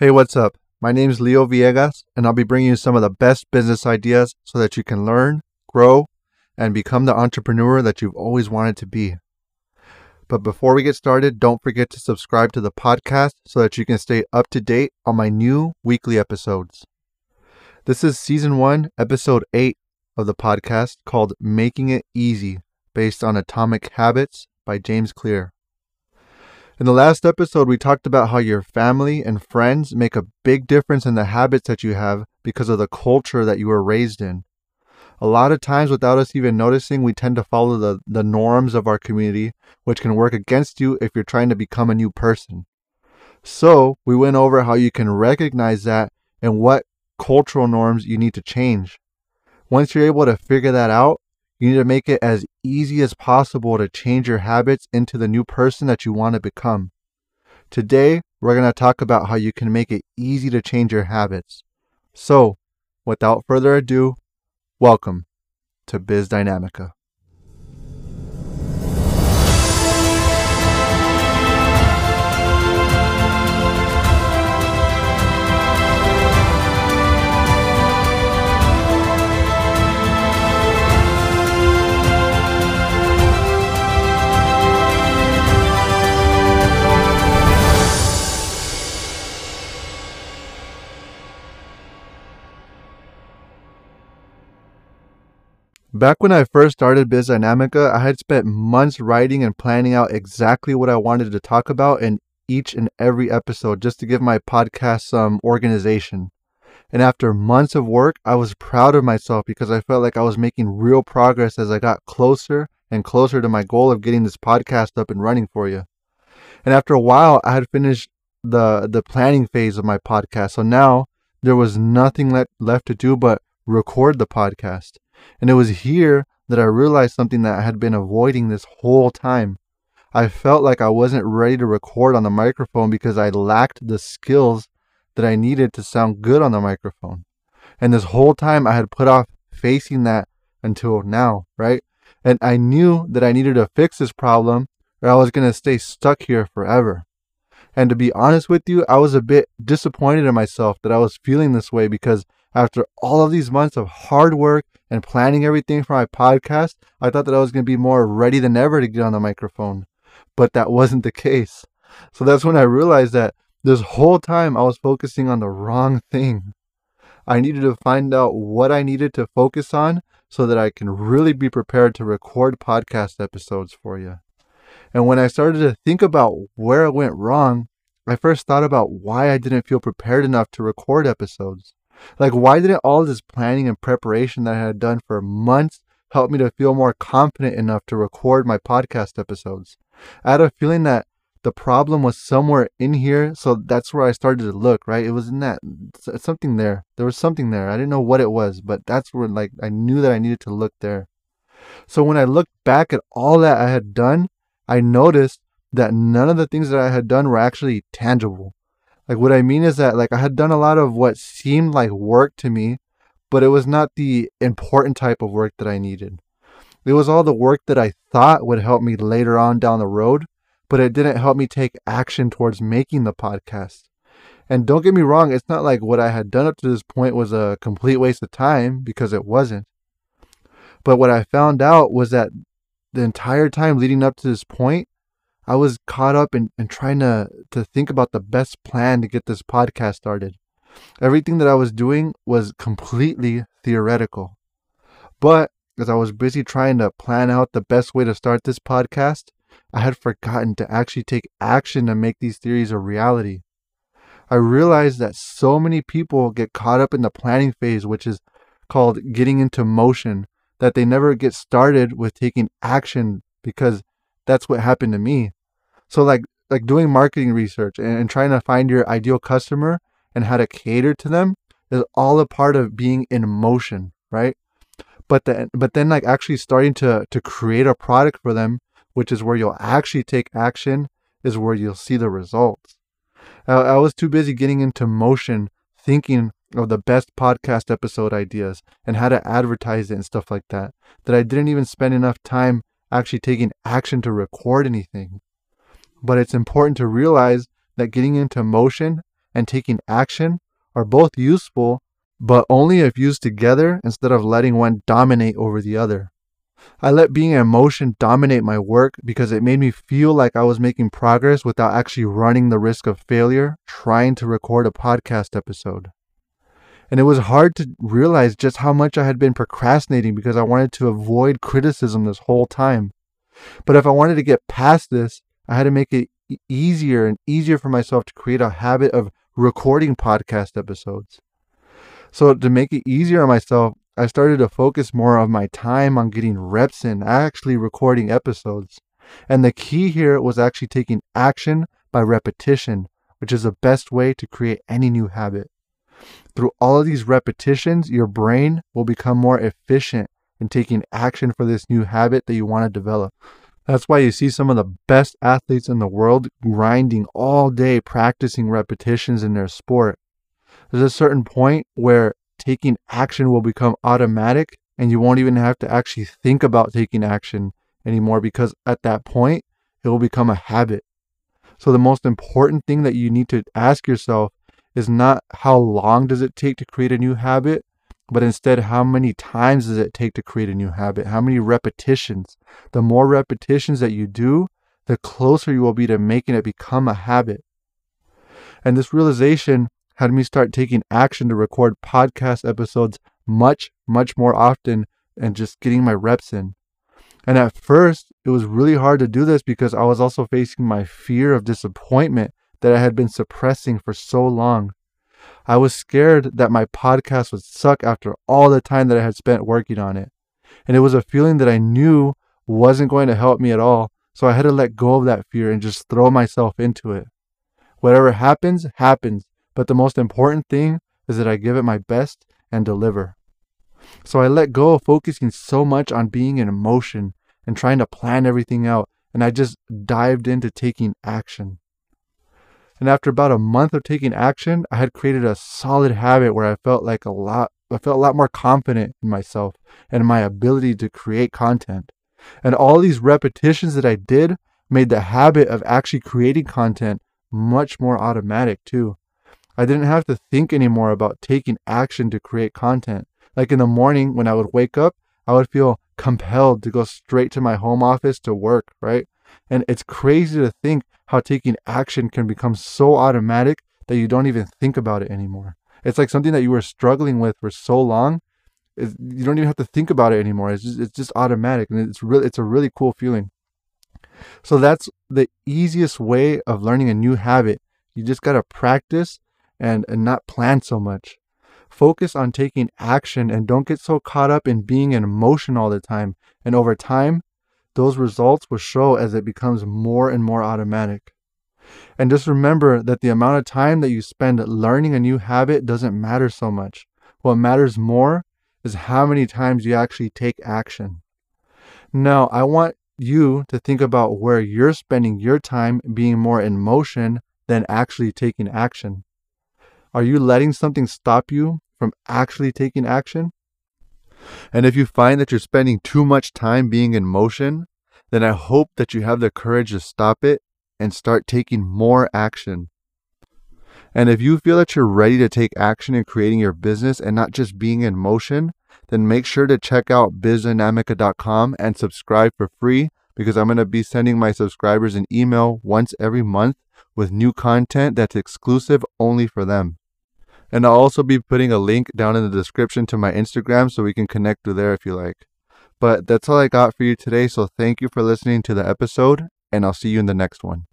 Hey, what's up? My name is Leo Villegas, and I'll be bringing you some of the best business ideas so that you can learn, grow, and become the entrepreneur that you've always wanted to be. But before we get started, don't forget to subscribe to the podcast so that you can stay up to date on my new weekly episodes. This is season one, episode eight of the podcast called Making It Easy, based on Atomic Habits by James Clear. In the last episode, we talked about how your family and friends make a big difference in the habits that you have because of the culture that you were raised in. A lot of times, without us even noticing, we tend to follow the, the norms of our community, which can work against you if you're trying to become a new person. So, we went over how you can recognize that and what cultural norms you need to change. Once you're able to figure that out, you need to make it as easy as possible to change your habits into the new person that you want to become. Today, we're going to talk about how you can make it easy to change your habits. So, without further ado, welcome to Biz Dynamica. Back when I first started Biz Dynamica, I had spent months writing and planning out exactly what I wanted to talk about in each and every episode just to give my podcast some organization. And after months of work, I was proud of myself because I felt like I was making real progress as I got closer and closer to my goal of getting this podcast up and running for you. And after a while, I had finished the the planning phase of my podcast. So now there was nothing le- left to do but record the podcast. And it was here that I realized something that I had been avoiding this whole time. I felt like I wasn't ready to record on the microphone because I lacked the skills that I needed to sound good on the microphone. And this whole time I had put off facing that until now, right? And I knew that I needed to fix this problem or I was going to stay stuck here forever. And to be honest with you, I was a bit disappointed in myself that I was feeling this way because after all of these months of hard work and planning everything for my podcast, I thought that I was going to be more ready than ever to get on the microphone. But that wasn't the case. So that's when I realized that this whole time I was focusing on the wrong thing. I needed to find out what I needed to focus on so that I can really be prepared to record podcast episodes for you. And when I started to think about where it went wrong, I first thought about why I didn't feel prepared enough to record episodes. Like, why didn't all this planning and preparation that I had done for months help me to feel more confident enough to record my podcast episodes? I had a feeling that the problem was somewhere in here, so that's where I started to look, right? It was in that something there. There was something there. I didn't know what it was, but that's where like I knew that I needed to look there. So when I looked back at all that I had done, I noticed that none of the things that I had done were actually tangible. Like what I mean is that like I had done a lot of what seemed like work to me, but it was not the important type of work that I needed. It was all the work that I thought would help me later on down the road, but it didn't help me take action towards making the podcast. And don't get me wrong, it's not like what I had done up to this point was a complete waste of time because it wasn't. But what I found out was that the entire time leading up to this point, I was caught up in, in trying to, to think about the best plan to get this podcast started. Everything that I was doing was completely theoretical. But as I was busy trying to plan out the best way to start this podcast, I had forgotten to actually take action to make these theories a reality. I realized that so many people get caught up in the planning phase, which is called getting into motion, that they never get started with taking action because that's what happened to me. So like like doing marketing research and, and trying to find your ideal customer and how to cater to them is all a part of being in motion, right? But then but then like actually starting to to create a product for them, which is where you'll actually take action, is where you'll see the results. I, I was too busy getting into motion thinking of the best podcast episode ideas and how to advertise it and stuff like that that I didn't even spend enough time actually taking action to record anything. But it's important to realize that getting into motion and taking action are both useful, but only if used together instead of letting one dominate over the other. I let being in motion dominate my work because it made me feel like I was making progress without actually running the risk of failure trying to record a podcast episode. And it was hard to realize just how much I had been procrastinating because I wanted to avoid criticism this whole time. But if I wanted to get past this, I had to make it easier and easier for myself to create a habit of recording podcast episodes. So, to make it easier on myself, I started to focus more of my time on getting reps in, actually recording episodes. And the key here was actually taking action by repetition, which is the best way to create any new habit. Through all of these repetitions, your brain will become more efficient in taking action for this new habit that you want to develop. That's why you see some of the best athletes in the world grinding all day practicing repetitions in their sport. There's a certain point where taking action will become automatic and you won't even have to actually think about taking action anymore because at that point it will become a habit. So the most important thing that you need to ask yourself is not how long does it take to create a new habit, but instead how many times does it take to create a new habit? How many repetitions? The more repetitions that you do, the closer you will be to making it become a habit. And this realization had me start taking action to record podcast episodes much, much more often and just getting my reps in. And at first, it was really hard to do this because I was also facing my fear of disappointment that I had been suppressing for so long. I was scared that my podcast would suck after all the time that I had spent working on it. And it was a feeling that I knew wasn't going to help me at all. So I had to let go of that fear and just throw myself into it. Whatever happens, happens. But the most important thing is that I give it my best and deliver. So I let go of focusing so much on being in motion and trying to plan everything out, and I just dived into taking action. And after about a month of taking action, I had created a solid habit where I felt like a lot I felt a lot more confident in myself and my ability to create content. And all these repetitions that I did made the habit of actually creating content much more automatic too. I didn't have to think anymore about taking action to create content. Like in the morning when I would wake up, I would feel compelled to go straight to my home office to work, right? And it's crazy to think how taking action can become so automatic that you don't even think about it anymore. It's like something that you were struggling with for so long. You don't even have to think about it anymore. It's just, it's just automatic, and it's really it's a really cool feeling. So that's the easiest way of learning a new habit. You just gotta practice and, and not plan so much. Focus on taking action and don't get so caught up in being in motion all the time. And over time, those results will show as it becomes more and more automatic. And just remember that the amount of time that you spend learning a new habit doesn't matter so much. What matters more is how many times you actually take action. Now, I want you to think about where you're spending your time being more in motion than actually taking action. Are you letting something stop you from actually taking action? And if you find that you're spending too much time being in motion, then I hope that you have the courage to stop it and start taking more action. And if you feel that you're ready to take action in creating your business and not just being in motion, then make sure to check out bizdynamica.com and subscribe for free because I'm going to be sending my subscribers an email once every month with new content that's exclusive only for them. And I'll also be putting a link down in the description to my Instagram so we can connect through there if you like. But that's all I got for you today. So thank you for listening to the episode, and I'll see you in the next one.